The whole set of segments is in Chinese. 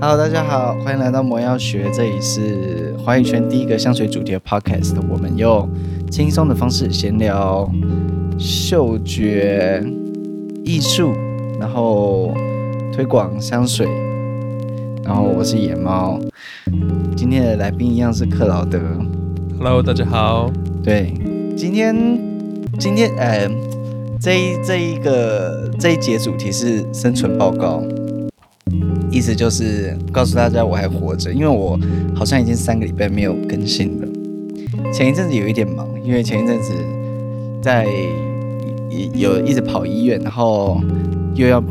Hello，大家好，欢迎来到魔药学，这里是华语圈第一个香水主题的 Podcast。我们用轻松的方式闲聊嗅觉艺术，然后推广香水。然后我是野猫，今天的来宾一样是克劳德。Hello，大家好。对，今天今天呃，这一这一个这一节主题是生存报告。意思就是告诉大家我还活着，因为我好像已经三个礼拜没有更新了。前一阵子有一点忙，因为前一阵子在有一直跑医院，然后又要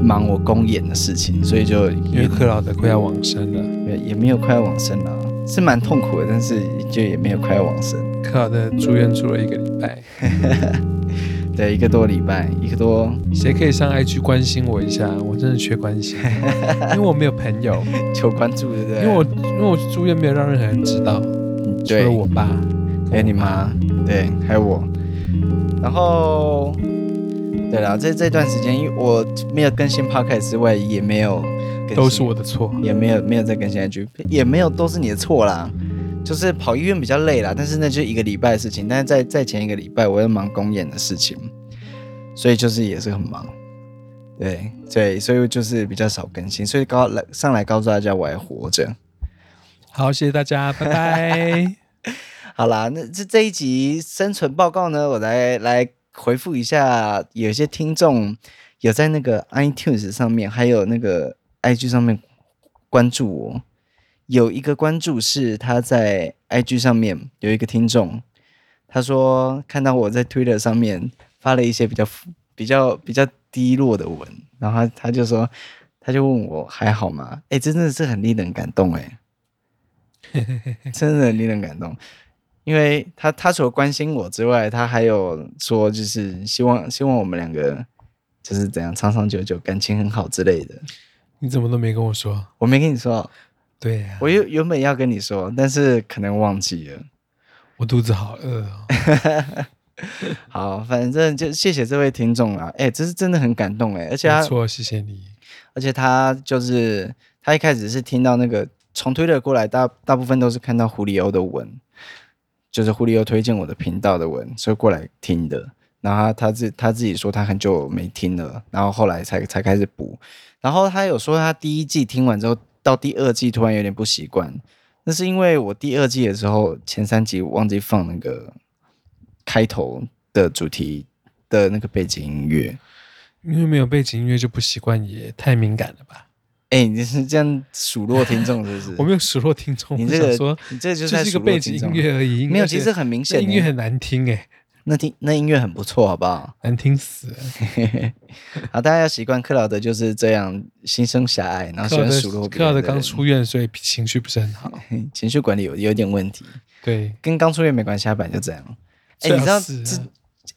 忙我公演的事情，所以就因为克劳德快要往生了，也也没有快要往生了，是蛮痛苦的，但是就也没有快要往生。克劳德住院住了一个礼拜。对，一个多礼拜，一个多，谁可以上 IG 关心我一下？我真的缺关心，因为我没有朋友。求关注，对不对？因为我因为我住院没有让任何人知道，除了我爸，还有你妈，对，还有我。然后，对了，这这段时间，因为我没有更新 Podcast 之外，也没有，都是我的错，也没有没有再更新 IG，也没有都是你的错啦。就是跑医院比较累啦，但是那就一个礼拜的事情。但是在在前一个礼拜，我要忙公演的事情，所以就是也是很忙。对对，所以就是比较少更新，所以告来上来告诉大家我还活着。好，谢谢大家，拜拜。好啦，那这这一集生存报告呢，我来来回复一下，有些听众有在那个 iTunes 上面，还有那个 IG 上面关注我。有一个关注是他在 IG 上面有一个听众，他说看到我在 Twitter 上面发了一些比较比较比较低落的文，然后他他就说他就问我还好吗？哎，真的是很令人感动哎，真的很令人感动，因为他他除了关心我之外，他还有说就是希望希望我们两个就是怎样长长久久感情很好之类的。你怎么都没跟我说？我没跟你说。对呀、啊，我原原本要跟你说，但是可能忘记了。我肚子好饿哦。好，反正就谢谢这位听众啊，哎，这是真的很感动哎，而且他没错，谢谢你。而且他就是他一开始是听到那个从推特过来，大大部分都是看到胡里欧的文，就是胡里欧推荐我的频道的文，所以过来听的。然后他他自他自己说他很久没听了，然后后来才才开始补。然后他有说他第一季听完之后。到第二季突然有点不习惯，那是因为我第二季的时候前三集忘记放那个开头的主题的那个背景音乐，因为没有背景音乐就不习惯，也太敏感了吧？哎、欸，你是这样数落听众是不是？我没有数落听众，你这个说你这就是，就是一个背景音乐而已，没有，其实很明显，音乐很难听哎。那听那音乐很不错，好不好？难听死了。好，大家要习惯克劳德就是这样心胸狭隘，然后喜欢数落别人。克劳德刚出院，所以情绪不是很好，情绪管理有有点问题。对，跟刚出院没关系，他本来就这样。哎、欸，你知道这？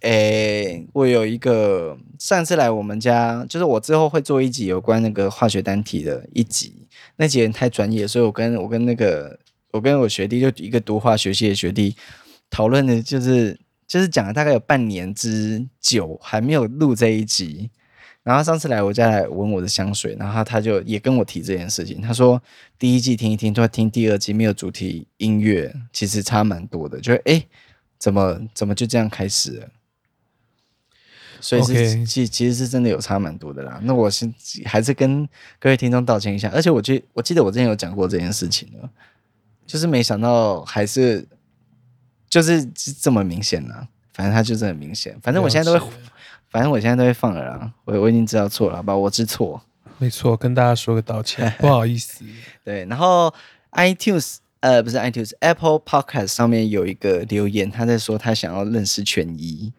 哎、欸，我有一个上次来我们家，就是我之后会做一集有关那个化学单体的一集，那集人太专业，所以我跟我跟那个我跟我学弟就一个读化学系的学弟讨论的就是。就是讲了大概有半年之久，还没有录这一集。然后上次来我家来闻我的香水，然后他就也跟我提这件事情。他说第一季听一听，都要听第二季没有主题音乐，其实差蛮多的。就哎，怎么怎么就这样开始了？所以是.其其实是真的有差蛮多的啦。那我是还是跟各位听众道歉一下。而且我记我记得我之前有讲过这件事情了，就是没想到还是。就是这么明显了，反正他就是很明显。反正我现在都会，反正我现在都会放了啦。我我已经知道错了，好吧，我知错。没错，跟大家说个道歉，不好意思。对，然后 iTunes 呃不是 iTunes，Apple Podcast 上面有一个留言，他在说他想要认识权一。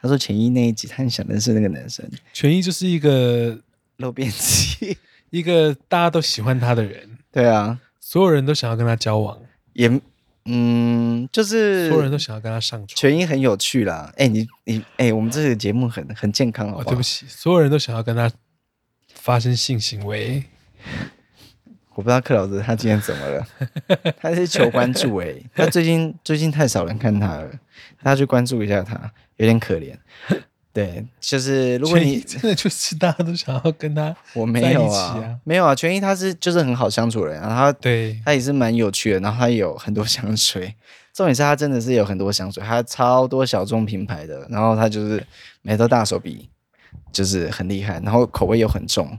他说权一那一集他很想认识那个男生。权一就是一个漏便器，一个大家都喜欢他的人。对啊，所有人都想要跟他交往。也。嗯，就是所有人都想要跟他上床，权一很有趣啦。哎、欸，你你哎、欸，我们这个节目很很健康好不好？哦，对不起，所有人都想要跟他发生性行为。我不知道克劳德他今天怎么了，他是求关注哎、欸，他最近最近太少人看他了，大家去关注一下他，有点可怜。对，就是如果你真的就是大家都想要跟他、啊，我没有啊，没有啊，权一他是就是很好相处的人，然后他对他也是蛮有趣的，然后他有很多 香水，重点是他真的是有很多香水，他超多小众品牌的，然后他就是每都大手笔，就是很厉害，然后口味又很重。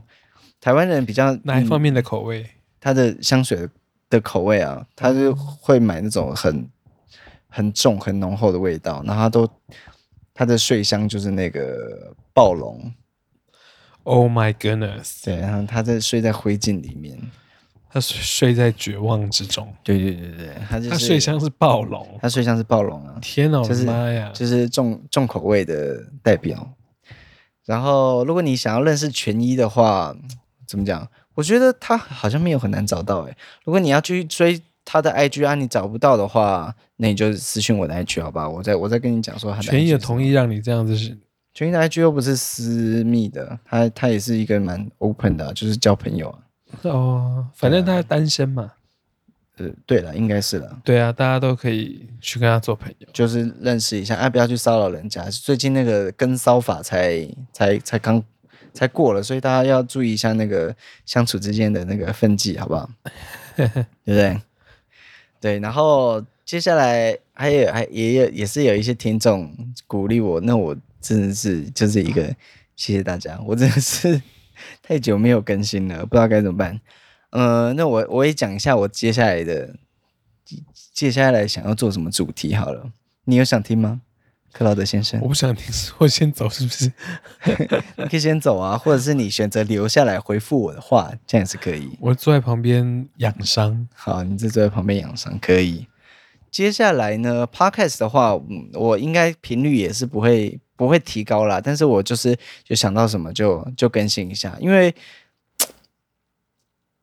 台湾人比较哪一方面的口味？嗯、他的香水的口味啊，他就会买那种很很重、很浓厚的味道，然后他都。他的睡香就是那个暴龙，Oh my goodness！对，然后他在睡在灰烬里面，他睡睡在绝望之中。对对对对，他就是他睡香是暴龙，他睡香是暴龙啊！天哪，就是、我的妈呀！就是重重口味的代表。然后，如果你想要认识全一的话，怎么讲？我觉得他好像没有很难找到诶。如果你要去追。他的 IG 啊，你找不到的话，那你就私信我的 IG 好吧？我再我再跟你讲说他的益也同意让你这样子是？权益的 IG 又不是私密的，他他也是一个蛮 open 的，就是交朋友啊。哦，反正他单身嘛。呃，对了，应该是了。对啊，大家都可以去跟他做朋友，就是认识一下，啊，不要去骚扰人家。最近那个跟骚法才才才刚才过了，所以大家要注意一下那个相处之间的那个分际，好不好？对不对？对，然后接下来还有还也有也是有一些听众鼓励我，那我真的是就是一个谢谢大家，我真的是太久没有更新了，不知道该怎么办。呃，那我我也讲一下我接下来的接下来想要做什么主题好了，你有想听吗？克劳德先生，我不想听，我先走是不是？你可以先走啊，或者是你选择留下来回复我的话，这样也是可以。我坐在旁边养伤，好，你就坐在旁边养伤可以。接下来呢，Podcast 的话，我应该频率也是不会不会提高啦，但是我就是就想到什么就就更新一下，因为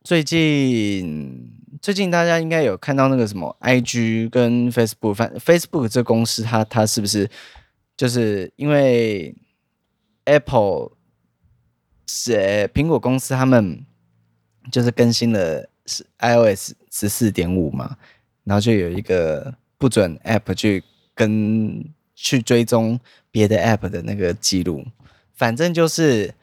最近。最近大家应该有看到那个什么，IG 跟 Facebook，反 Facebook 这公司它它是不是就是因为 Apple 是苹果公司他们就是更新了是 iOS 十四点五嘛，然后就有一个不准 App 去跟去追踪别的 App 的那个记录，反正就是。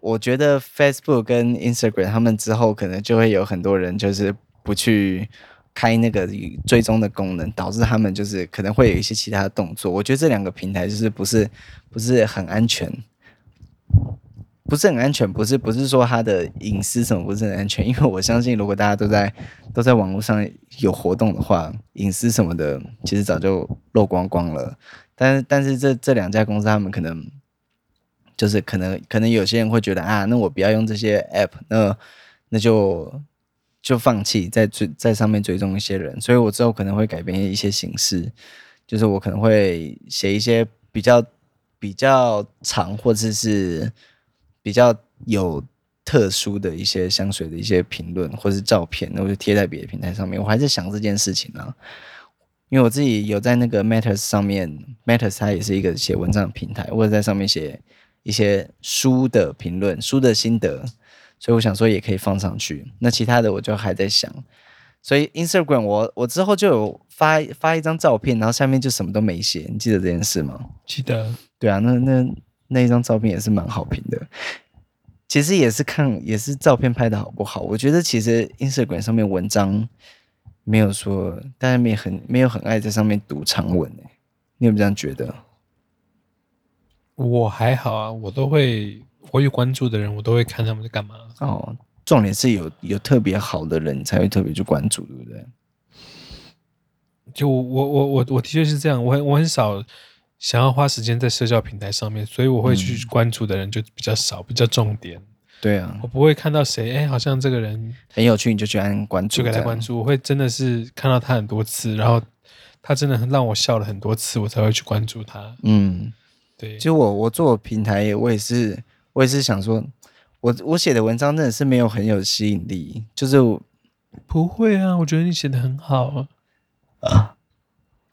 我觉得 Facebook 跟 Instagram 他们之后可能就会有很多人就是不去开那个追踪的功能，导致他们就是可能会有一些其他的动作。我觉得这两个平台就是不是不是很安全，不是很安全，不是不是说它的隐私什么不是很安全，因为我相信如果大家都在都在网络上有活动的话，隐私什么的其实早就漏光光了。但是但是这这两家公司他们可能。就是可能可能有些人会觉得啊，那我不要用这些 app，那那就就放弃在追在上面追踪一些人，所以我之后可能会改变一些形式，就是我可能会写一些比较比较长或者是比较有特殊的一些香水的一些评论或是照片，那我就贴在别的平台上面。我还在想这件事情呢，因为我自己有在那个 Matters 上面，Matters 它也是一个写文章的平台，或者在上面写。一些书的评论、书的心得，所以我想说也可以放上去。那其他的我就还在想，所以 Instagram 我我之后就有发发一张照片，然后下面就什么都没写。你记得这件事吗？记得。对啊，那那那一张照片也是蛮好评的。其实也是看也是照片拍的好不好。我觉得其实 Instagram 上面文章没有说，大家没很没有很爱在上面读长文诶。你有没有这样觉得？我还好啊，我都会，我有关注的人，我都会看他们在干嘛。哦，重点是有有特别好的人才会特别去关注，对不对？就我我我我我的确是这样，我很我很少想要花时间在社交平台上面，所以我会去关注的人就比较少，比较重点。对啊，我不会看到谁，哎，好像这个人很有趣，你就去按关注，就给他关注。我会真的是看到他很多次，然后他真的让我笑了很多次，我才会去关注他。嗯。对，就我我做平台，我也是我也是想说，我我写的文章真的是没有很有吸引力，就是不会啊，我觉得你写的很好啊，啊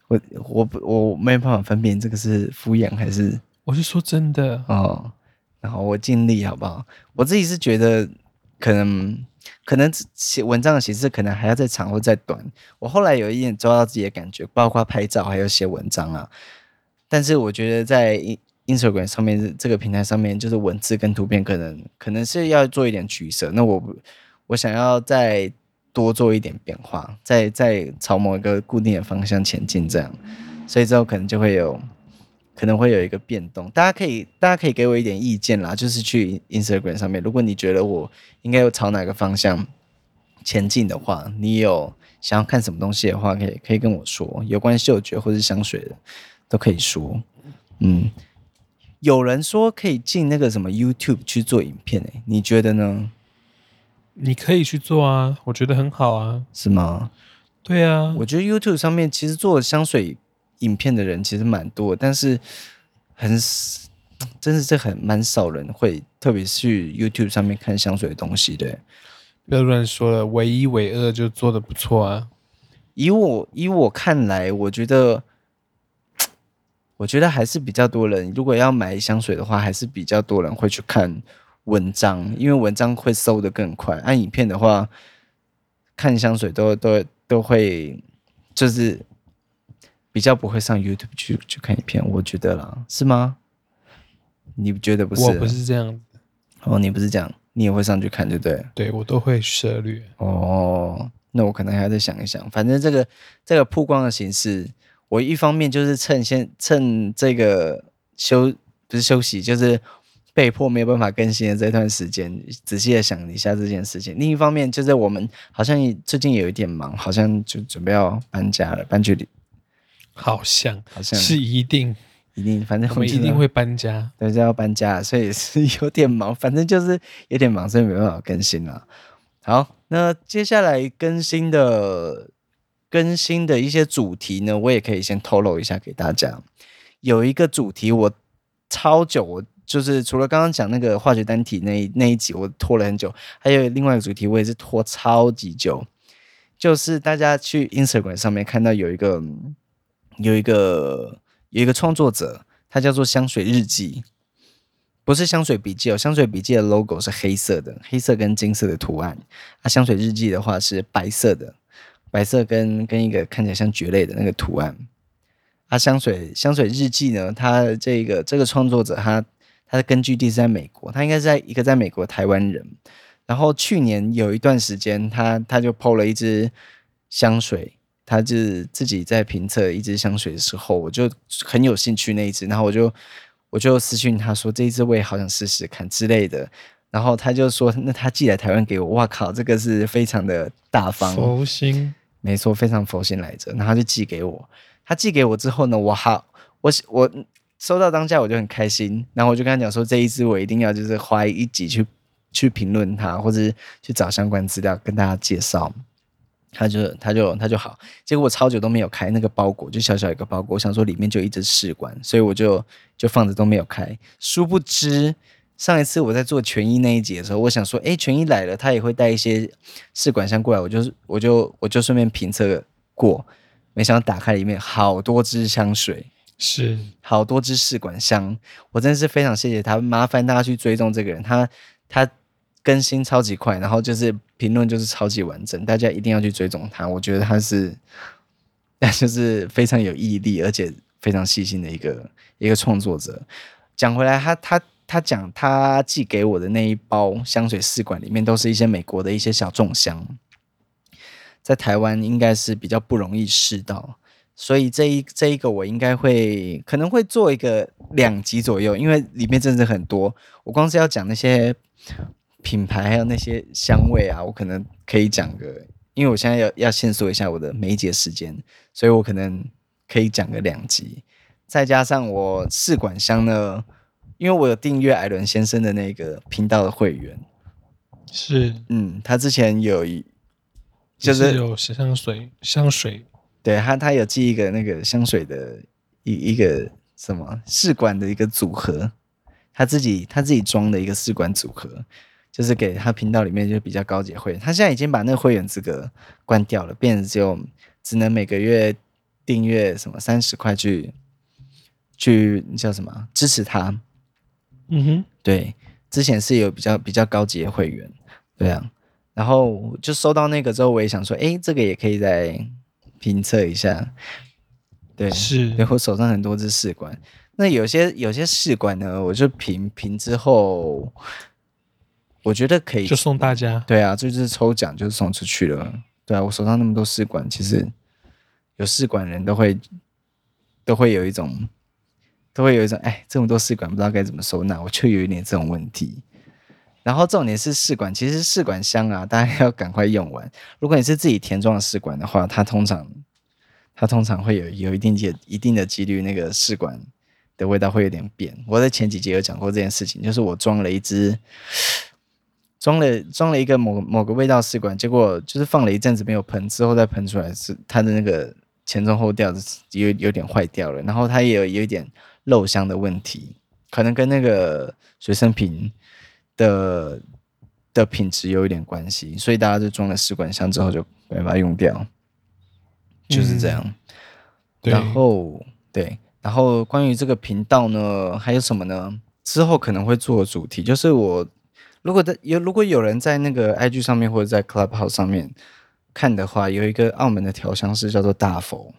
我我我没有办法分辨这个是敷衍还是，我是说真的哦，然后我尽力好不好？我自己是觉得可能可能写文章的形式可能还要再长或再短，我后来有一点抓到自己的感觉，包括拍照还有写文章啊。但是我觉得在 Instagram 上面这个平台上面，就是文字跟图片可能可能是要做一点取舍。那我我想要再多做一点变化，再再朝某一个固定的方向前进，这样，所以之后可能就会有可能会有一个变动。大家可以大家可以给我一点意见啦，就是去 Instagram 上面，如果你觉得我应该要朝哪个方向前进的话，你有想要看什么东西的话，可以可以跟我说，有关嗅觉或是香水的都可以说，嗯。有人说可以进那个什么 YouTube 去做影片，欸，你觉得呢？你可以去做啊，我觉得很好啊，是吗？对啊，我觉得 YouTube 上面其实做香水影片的人其实蛮多，但是很真的是很蛮少人会特别去 YouTube 上面看香水的东西的。不要乱说了，唯一唯二就做的不错啊。以我以我看来，我觉得。我觉得还是比较多人，如果要买香水的话，还是比较多人会去看文章，因为文章会搜得更快。按影片的话，看香水都都都会，就是比较不会上 YouTube 去去看影片。我觉得啦，是吗？你觉得不是？我不是这样。哦，你不是这样，你也会上去看，对不对？对，我都会涉略。哦，那我可能还要再想一想。反正这个这个曝光的形式。我一方面就是趁先趁这个休不是休息，就是被迫没有办法更新的这段时间，仔细的想一下这件事情。另一方面，就是我们好像最近有一点忙，好像就准备要搬家了，搬去好像好像是一定一定，反正我们一定会搬家，对，就要搬家，所以是 有点忙，反正就是有点忙，所以没办法更新了。好，那接下来更新的。更新的一些主题呢，我也可以先透露一下给大家。有一个主题我超久，我就是除了刚刚讲那个化学单体那那一集我拖了很久，还有另外一个主题我也是拖超级久。就是大家去 Instagram 上面看到有一个有一个有一个创作者，他叫做香水日记，不是香水笔记哦，香水笔记的 logo 是黑色的，黑色跟金色的图案，啊，香水日记的话是白色的。白色跟跟一个看起来像蕨类的那个图案，啊，香水香水日记呢，它这个这个创作者他他的根据地是在美国，他应该是在一个在美国台湾人。然后去年有一段时间，他他就 PO 了一支香水，他就自己在评测一支香水的时候，我就很有兴趣那一支，然后我就我就私讯他说这一支我也好想试试看之类的。然后他就说：“那他寄来台湾给我，哇靠，这个是非常的大方，佛心，没错，非常佛心来着。然后他就寄给我，他寄给我之后呢，我好，我我收到当下我就很开心。然后我就跟他讲说，这一支我一定要就是花一集去去评论它，或者去找相关资料跟大家介绍。他就他就他就好，结果我超久都没有开那个包裹，就小小一个包裹，我想说里面就一支试管，所以我就就放着都没有开。殊不知。”上一次我在做权益那一集的时候，我想说，诶，权益来了，他也会带一些试管箱过来，我就是我就我就顺便评测过，没想到打开里面好多支香水，是好多支试管箱，我真的是非常谢谢他，麻烦大家去追踪这个人，他他更新超级快，然后就是评论就是超级完整，大家一定要去追踪他，我觉得他是，那就是非常有毅力，而且非常细心的一个一个创作者。讲回来，他他。他讲，他寄给我的那一包香水试管里面都是一些美国的一些小众香，在台湾应该是比较不容易试到，所以这一这一个我应该会可能会做一个两集左右，因为里面真的很多。我光是要讲那些品牌还有那些香味啊，我可能可以讲个，因为我现在要要限缩一下我的每一节时间，所以我可能可以讲个两集，再加上我试管香呢。因为我有订阅艾伦先生的那个频道的会员，是，嗯，他之前有一，就是有香水，香水，对他，他有寄一个那个香水的一一个什么试管的一个组合，他自己他自己装的一个试管组合，就是给他频道里面就比较高级会员，他现在已经把那个会员资格关掉了，变成只有只能每个月订阅什么三十块去去叫什么支持他。嗯哼，对，之前是有比较比较高级的会员，对啊，然后就收到那个之后，我也想说，哎，这个也可以再评测一下，对，是，对我手上很多只试管，那有些有些试管呢，我就评评之后，我觉得可以就送大家。对啊，就是抽奖就送出去了。对啊，我手上那么多试管，其实有试管人都会都会有一种都会有一种哎，这么多试管不知道该怎么收纳，我就有一点这种问题。然后重点是试管，其实试管箱啊，大家要赶快用完。如果你是自己填装的试管的话，它通常它通常会有有一定几一定的几率，那个试管的味道会有点变。我在前几集有讲过这件事情，就是我装了一支装了装了一个某某个味道试管，结果就是放了一阵子没有喷，之后再喷出来是它的那个前中后调有有点坏掉了，然后它也有有一点漏香的问题，可能跟那个随身瓶。的的品质有一点关系，所以大家就装了试管箱之后就没办法用掉，就是这样。嗯、然后对，然后关于这个频道呢，还有什么呢？之后可能会做主题，就是我如果在有如果有人在那个 IG 上面或者在 Clubhouse 上面看的话，有一个澳门的调香师叫做大佛，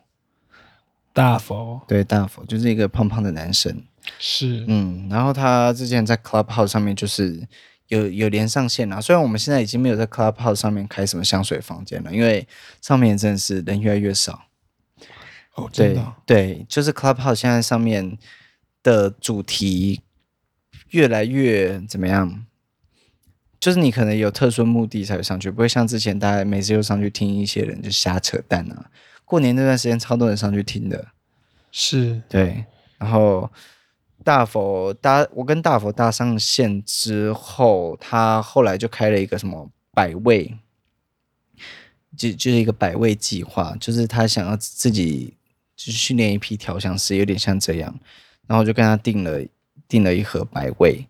大佛对大佛就是一个胖胖的男生。是，嗯，然后他之前在 Clubhouse 上面就是有有连上线啊，虽然我们现在已经没有在 Clubhouse 上面开什么香水房间了，因为上面真的是人越来越少。哦？对，对，就是 Clubhouse 现在上面的主题越来越怎么样？就是你可能有特殊目的才会上去，不会像之前大家每次又上去听一些人就瞎扯淡啊。过年那段时间超多人上去听的，是，对，然后。大佛搭，我跟大佛搭上线之后，他后来就开了一个什么百味，就就是一个百味计划，就是他想要自己就是训练一批调香师，有点像这样。然后我就跟他订了订了一盒百味，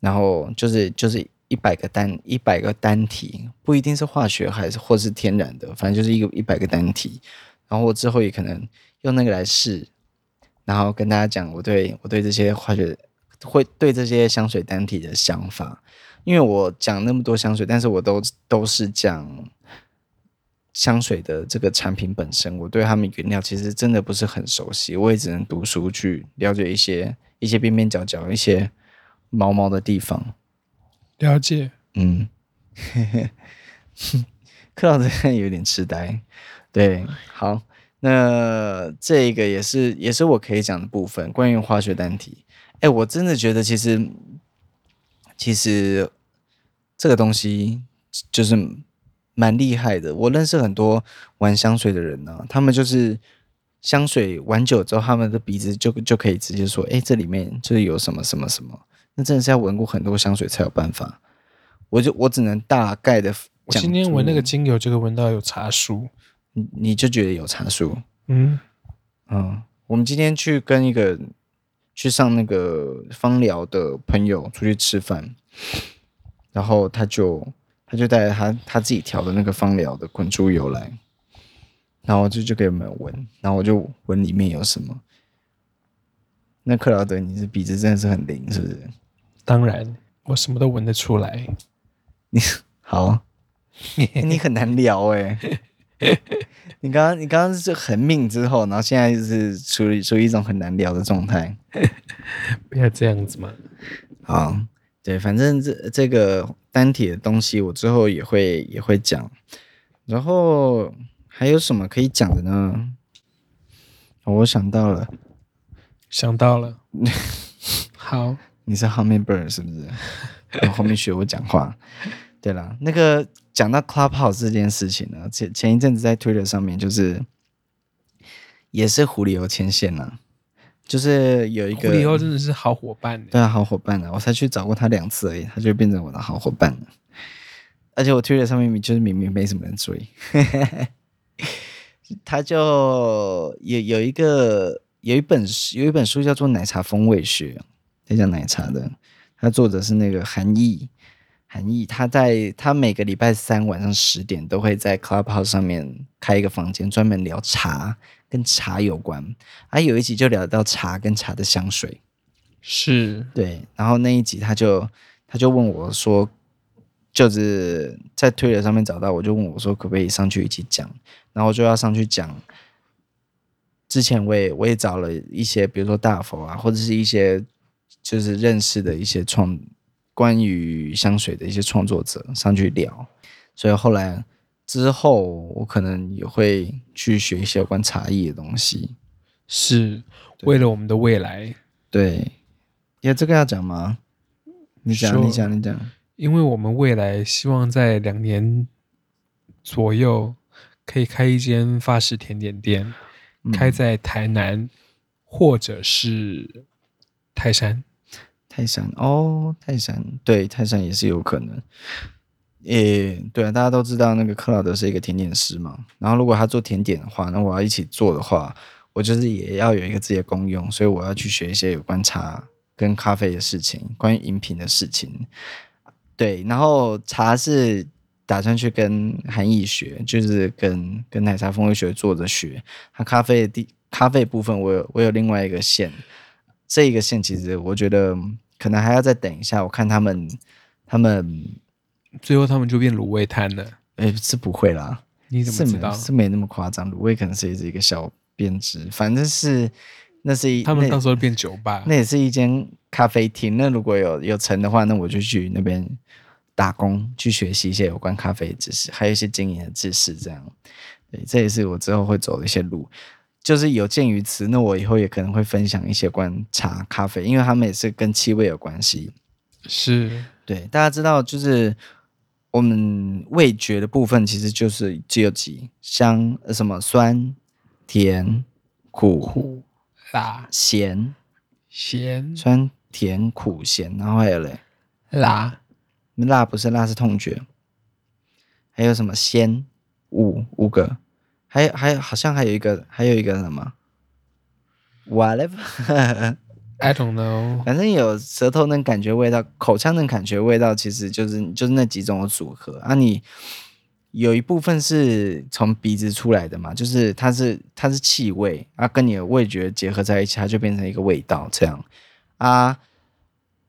然后就是就是一百个单一百个单体，不一定是化学还是或是天然的，反正就是一个一百个单体。然后我之后也可能用那个来试。然后跟大家讲我对我对这些化学会对这些香水单体的想法，因为我讲那么多香水，但是我都都是讲香水的这个产品本身，我对他们原料其实真的不是很熟悉，我也只能读书去了解一些一些边边角角一些毛毛的地方。了解，嗯，克劳德有点痴呆，对，好。那这个也是也是我可以讲的部分，关于化学单体。哎，我真的觉得其实其实这个东西就是蛮厉害的。我认识很多玩香水的人呢、啊，他们就是香水玩久之后，他们的鼻子就就可以直接说，哎，这里面就是有什么什么什么。那真的是要闻过很多香水才有办法。我就我只能大概的讲，我今天闻那个精油，这个闻到有茶树。你你就觉得有茶树，嗯嗯，我们今天去跟一个去上那个芳疗的朋友出去吃饭，然后他就他就带着他他自己调的那个芳疗的滚珠油来，然后就就给我们闻，然后我就闻里面有什么。那克劳德，你的鼻子真的是很灵，是不是？当然，我什么都闻得出来。你 好，你很难聊哎、欸。你刚刚你刚刚是很敏之后，然后现在就是处于处于一种很难聊的状态，不要这样子嘛。好，对，反正这这个单体的东西，我之后也会也会讲。然后还有什么可以讲的呢？我想到了，想到了。好，你是 Hummingbird 是不是？然后后面学我讲话。对了，那个。讲到 Clubhouse 这件事情呢，前前一阵子在 Twitter 上面就是也是狐狸油牵线了，就是有一个狐狸油真的是好伙伴，对啊，好伙伴呢，我才去找过他两次而已，他就变成我的好伙伴了。而且我 Twitter 上面就是明明没什么人追，他就有有一个有一本有一本书叫做《奶茶风味学》，在讲奶茶的，他作者是那个韩毅。韩毅，他在他每个礼拜三晚上十点都会在 Clubhouse 上面开一个房间，专门聊茶，跟茶有关。啊，有一集就聊到茶跟茶的香水，是对。然后那一集他就他就问我说，就是在推特上面找到，我就问我说，可不可以上去一起讲？然后就要上去讲之前我也我也找了一些，比如说大佛啊，或者是一些就是认识的一些创关于香水的一些创作者上去聊，所以后来之后我可能也会去学一些有关茶艺的东西，是为了我们的未来。对，也这个要讲吗？你讲，你讲，你讲。因为我们未来希望在两年左右可以开一间法式甜点店。开在台南，或者是泰山，泰山哦，泰山对，泰山也是有可能。诶，对啊，大家都知道那个克劳德是一个甜点师嘛。然后如果他做甜点的话，那我要一起做的话，我就是也要有一个自己的功用，所以我要去学一些有关茶跟咖啡的事情，关于饮品的事情。对，然后茶是。打算去跟韩毅学，就是跟跟奶茶风味学做着学。他咖啡的咖啡部分，我有我有另外一个线。这一个线其实我觉得可能还要再等一下，我看他们他们最后他们就变卤味摊了。诶，是不会啦，你怎么知道？是没，那么夸张，卤味可能是一个小编织，反正是那是一他们到时候变酒吧，那也是一间咖啡厅。那如果有有成的话，那我就去那边。打工去学习一些有关咖啡的知识，还有一些经营的知识，这样，对，这也是我之后会走的一些路。就是有鉴于此，那我以后也可能会分享一些观茶、咖啡，因为他们也是跟气味有关系。是，对，大家知道，就是我们味觉的部分，其实就是只有几香，什么酸、甜、苦、苦、辣、咸、咸、酸、甜、苦、咸，然后还有嘞，辣。辣不是辣，是痛觉。还有什么鲜？五五个，还有还有好像还有一个，还有一个什么？Whatever，I don't know。反正有舌头能感觉味道，口腔能感觉味道，其实就是就是那几种的组合啊。你有一部分是从鼻子出来的嘛，就是它是它是气味啊，跟你的味觉结合在一起，它就变成一个味道这样啊。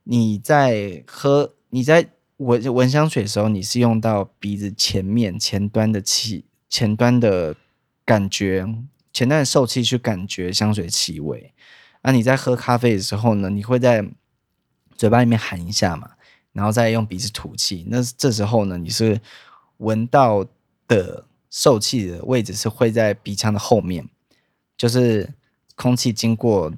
你在喝，你在。闻闻香水的时候，你是用到鼻子前面前端的气，前端的感觉，前段受气去感觉香水气味。那你在喝咖啡的时候呢，你会在嘴巴里面含一下嘛，然后再用鼻子吐气。那这时候呢，你是闻到的受气的位置是会在鼻腔的后面，就是空气经过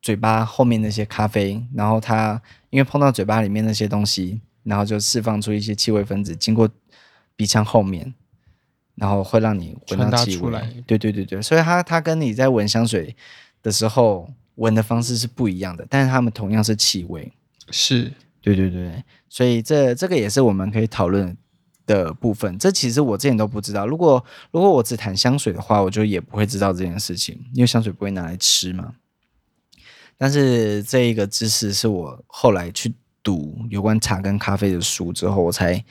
嘴巴后面那些咖啡，然后它因为碰到嘴巴里面那些东西。然后就释放出一些气味分子，经过鼻腔后面，然后会让你闻到气味。对对对对，所以它它跟你在闻香水的时候闻的方式是不一样的，但是它们同样是气味。是，对对对，所以这这个也是我们可以讨论的部分。这其实我之前都不知道。如果如果我只谈香水的话，我就也不会知道这件事情，因为香水不会拿来吃嘛。但是这一个知识是我后来去。读有关茶跟咖啡的书之后，我才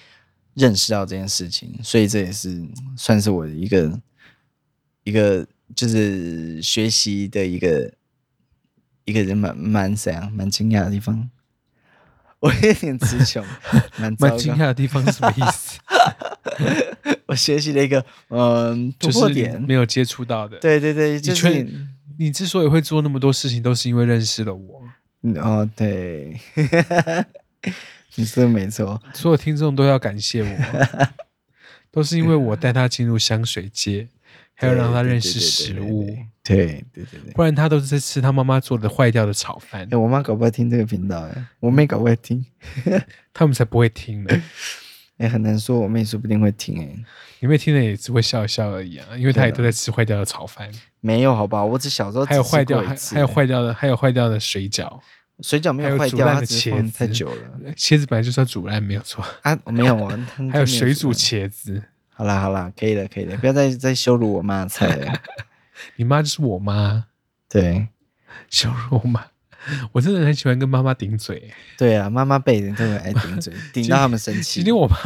认识到这件事情，所以这也是算是我的一个一个就是学习的一个一个人蛮蛮怎样蛮惊讶的地方。我有点词穷，蛮蛮惊讶的地方是什么意思？我学习了一个嗯，就是没有接触到的。对对对，就是你，你之所以会做那么多事情，都是因为认识了我。哦，对，你说的没错，所有听众都要感谢我，都是因为我带他进入香水界，还要让他认识食物，对对对对，不然他都是在吃他妈妈做的坏掉的炒饭。哎，我妈搞不好听这个频道，哎，我妹搞不好听，他们才不会听呢。哎，很难说，我妹说不定会听，哎，你妹听了也只会笑一笑而已啊，因为她也都在吃坏掉的炒饭。没有，好吧，我只小时候还有坏掉，还还有坏掉的，还有坏掉的水饺。水饺没有坏掉，它只是放太久了。茄子本来就是要煮烂，没有错啊，没有啊。还有水煮茄子。好啦好啦，可以了可以了，不要再再羞辱我妈的菜了。你妈就是我妈，对，羞辱我妈。我真的很喜欢跟妈妈顶嘴。对啊，妈妈辈人特别爱顶嘴，顶到他们生气。今天我妈，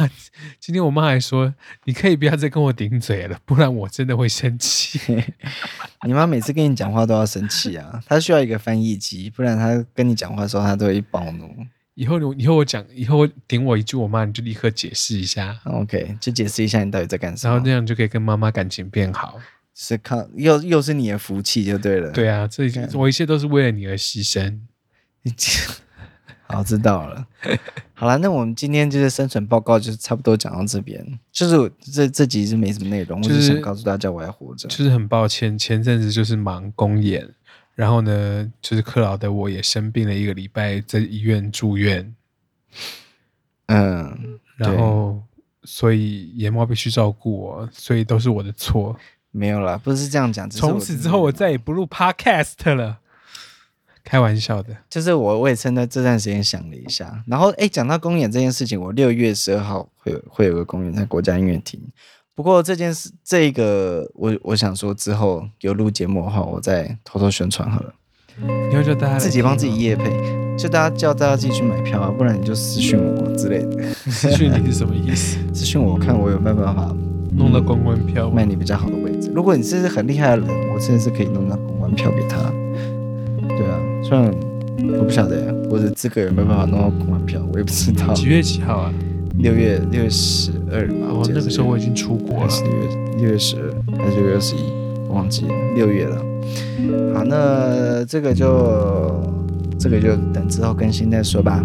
今天我妈还说：“你可以不要再跟我顶嘴了，不然我真的会生气。”你妈每次跟你讲话都要生气啊？她需要一个翻译机，不然她跟你讲话的时候她都会暴怒。以后你以后我讲，以后顶我一句我妈，你就立刻解释一下。OK，就解释一下你到底在干什么，然后那样就可以跟妈妈感情变好。是靠又又是你的福气就对了。对啊，这我一切都是为了你而牺牲。好，知道了。好了，那我们今天就是生存报告，就是差不多讲到这边。就是这这集是没什么内容，就是、我就想告诉大家我还活着。就是很抱歉，前阵子就是忙公演，然后呢，就是克劳德我也生病了一个礼拜，在医院住院。嗯，然后所以野猫必须照顾我，所以都是我的错。没有啦，不是这样讲。从此之后，我再也不录 Podcast 了。开玩笑的，就是我，我也趁在这段时间想了一下，然后哎，讲到公演这件事情，我六月十二号会有会有个公演在国家音乐厅。不过这件事，这个我我想说之后有录节目的话，我再偷偷宣传好了。以后就大家自己帮自己业配，就大家叫大家自己去买票啊，不然你就私讯我之类的。私讯你是什么意思？私讯我看我有没有办法弄到公关票，卖你比较好的位置。如果你是很厉害的人，我真的是可以弄到公关票给他。对啊。虽然我不晓得，我的资格有没有办法弄到公关票，我也不知道。几月几号啊？六月六月十二嘛。哦，那个时候我已经出国了。六月六月十二还是六月二十一？我忘记了。六月了。好，那这个就这个就等之后更新再说吧。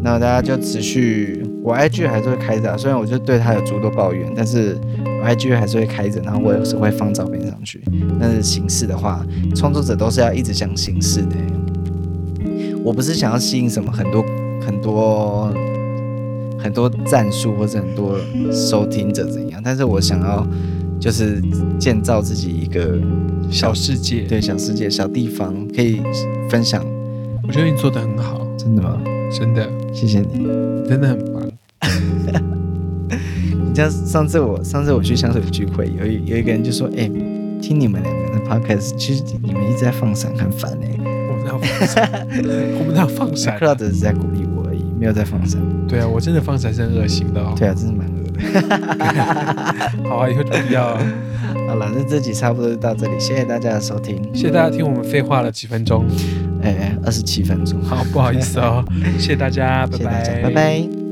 那大家就持续，我 IG 还是会开着，啊虽然我就对他有诸多抱怨，但是我 IG 还是会开着，然后我有时会放照片上去。但是形式的话，创作者都是要一直讲形式的。我不是想要吸引什么很多很多很多赞数或者很多收听者怎样，但是我想要就是建造自己一个小世界，对，小世界、小地方可以分享。我觉得你做的很好，真的吗？真的，谢谢你，真的很棒。你像上次我上次我去香水聚会，有一有一个人就说：“哎、欸，听你们两个的 podcast，其实你们一直在放闪，很烦哎、欸。”我们要放闪，我们要放闪。克劳德只是在鼓励我而已，没有在放闪。对啊，我真的放闪是很恶心的哦。对啊，真是蛮恶的。好啊，以后就不要。好了，那这集差不多就到这里，谢谢大家的收听，谢谢大家听我们废话了几分钟。哎，二十七分钟，好，不好意思哦，谢谢大家，拜拜，拜拜。